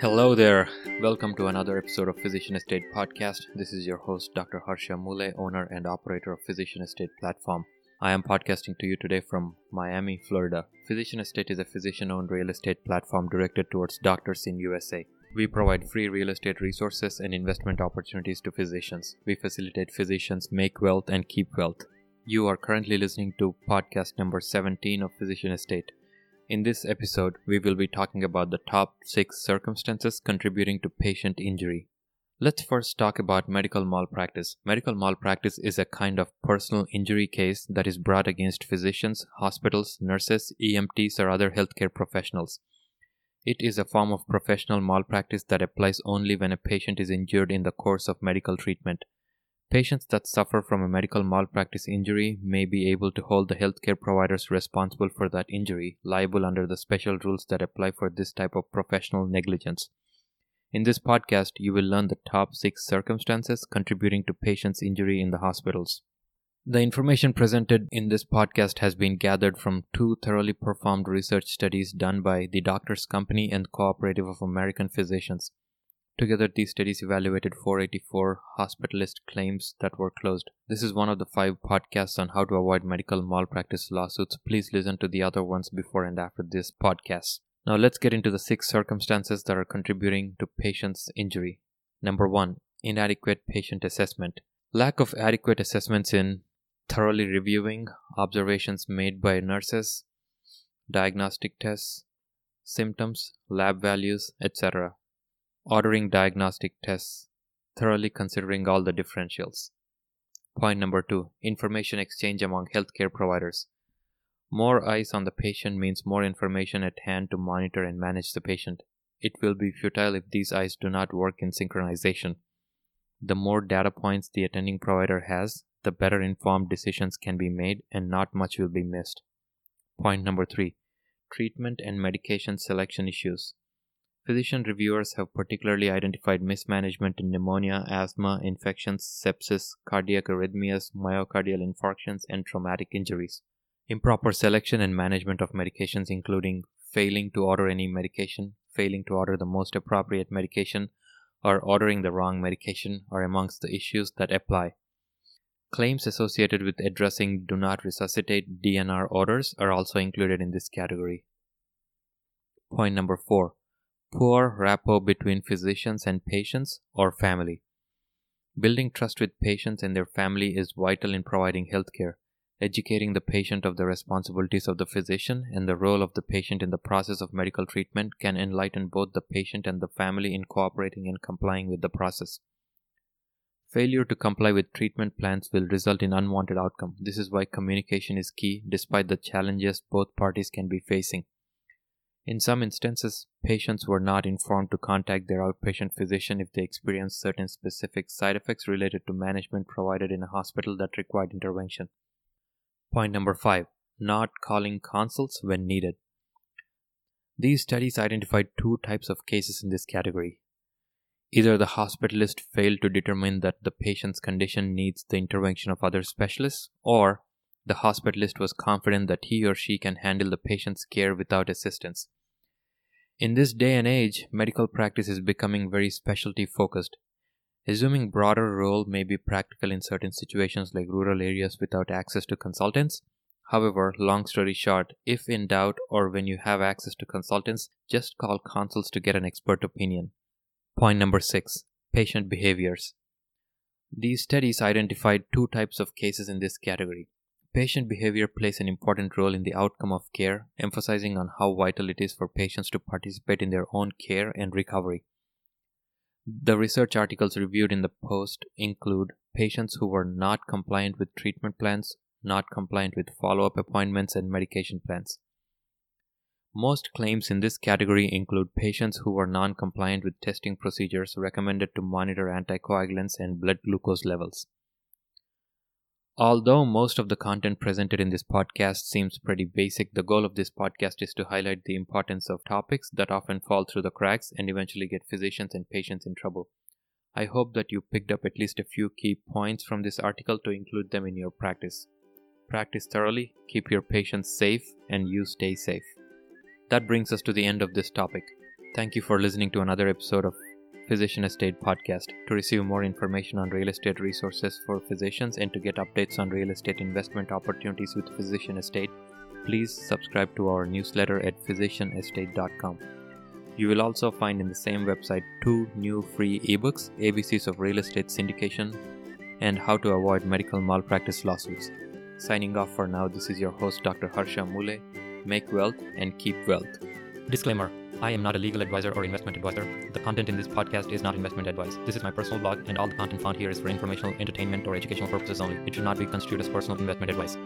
Hello there. Welcome to another episode of Physician Estate Podcast. This is your host, Dr. Harsha Moole, owner and operator of Physician Estate Platform. I am podcasting to you today from Miami, Florida. Physician Estate is a physician-owned real estate platform directed towards doctors in USA. We provide free real estate resources and investment opportunities to physicians. We facilitate physicians make wealth and keep wealth. You are currently listening to podcast number 17 of Physician Estate. In this episode, we will be talking about the top six circumstances contributing to patient injury. Let's first talk about medical malpractice. Medical malpractice is a kind of personal injury case that is brought against physicians, hospitals, nurses, EMTs, or other healthcare professionals. It is a form of professional malpractice that applies only when a patient is injured in the course of medical treatment. Patients that suffer from a medical malpractice injury may be able to hold the healthcare providers responsible for that injury liable under the special rules that apply for this type of professional negligence. In this podcast, you will learn the top six circumstances contributing to patients' injury in the hospitals. The information presented in this podcast has been gathered from two thoroughly performed research studies done by the Doctors Company and Cooperative of American Physicians. Together, these studies evaluated 484 hospitalist claims that were closed. This is one of the five podcasts on how to avoid medical malpractice lawsuits. Please listen to the other ones before and after this podcast. Now, let's get into the six circumstances that are contributing to patient's injury. Number one, inadequate patient assessment. Lack of adequate assessments in thoroughly reviewing observations made by nurses, diagnostic tests, symptoms, lab values, etc ordering diagnostic tests, thoroughly considering all the differentials. Point number two information exchange among healthcare providers. More eyes on the patient means more information at hand to monitor and manage the patient. It will be futile if these eyes do not work in synchronization. The more data points the attending provider has, the better informed decisions can be made and not much will be missed. Point number three treatment and medication selection issues. Physician reviewers have particularly identified mismanagement in pneumonia, asthma, infections, sepsis, cardiac arrhythmias, myocardial infarctions, and traumatic injuries. Improper selection and management of medications, including failing to order any medication, failing to order the most appropriate medication, or ordering the wrong medication, are amongst the issues that apply. Claims associated with addressing do not resuscitate DNR orders are also included in this category. Point number 4 poor rapport between physicians and patients or family. Building trust with patients and their family is vital in providing healthcare. Educating the patient of the responsibilities of the physician and the role of the patient in the process of medical treatment can enlighten both the patient and the family in cooperating and complying with the process. Failure to comply with treatment plans will result in unwanted outcome. This is why communication is key despite the challenges both parties can be facing. In some instances, patients were not informed to contact their outpatient physician if they experienced certain specific side effects related to management provided in a hospital that required intervention. Point number 5 Not calling consults when needed. These studies identified two types of cases in this category. Either the hospitalist failed to determine that the patient's condition needs the intervention of other specialists, or the hospitalist was confident that he or she can handle the patient's care without assistance. In this day and age, medical practice is becoming very specialty focused. Assuming broader role may be practical in certain situations like rural areas without access to consultants. However, long story short, if in doubt or when you have access to consultants, just call consults to get an expert opinion. Point number 6 Patient behaviors. These studies identified two types of cases in this category Patient behavior plays an important role in the outcome of care, emphasizing on how vital it is for patients to participate in their own care and recovery. The research articles reviewed in the post include patients who were not compliant with treatment plans, not compliant with follow up appointments, and medication plans. Most claims in this category include patients who were non compliant with testing procedures recommended to monitor anticoagulants and blood glucose levels. Although most of the content presented in this podcast seems pretty basic, the goal of this podcast is to highlight the importance of topics that often fall through the cracks and eventually get physicians and patients in trouble. I hope that you picked up at least a few key points from this article to include them in your practice. Practice thoroughly, keep your patients safe, and you stay safe. That brings us to the end of this topic. Thank you for listening to another episode of Physician Estate Podcast. To receive more information on real estate resources for physicians and to get updates on real estate investment opportunities with Physician Estate, please subscribe to our newsletter at physicianestate.com. You will also find in the same website two new free ebooks ABCs of Real Estate Syndication and How to Avoid Medical Malpractice Lawsuits. Signing off for now, this is your host, Dr. Harsha Moole. Make wealth and keep wealth. Disclaimer I am not a legal advisor or investment advisor. The content in this podcast is not investment advice. This is my personal blog, and all the content found here is for informational, entertainment, or educational purposes only. It should not be construed as personal investment advice.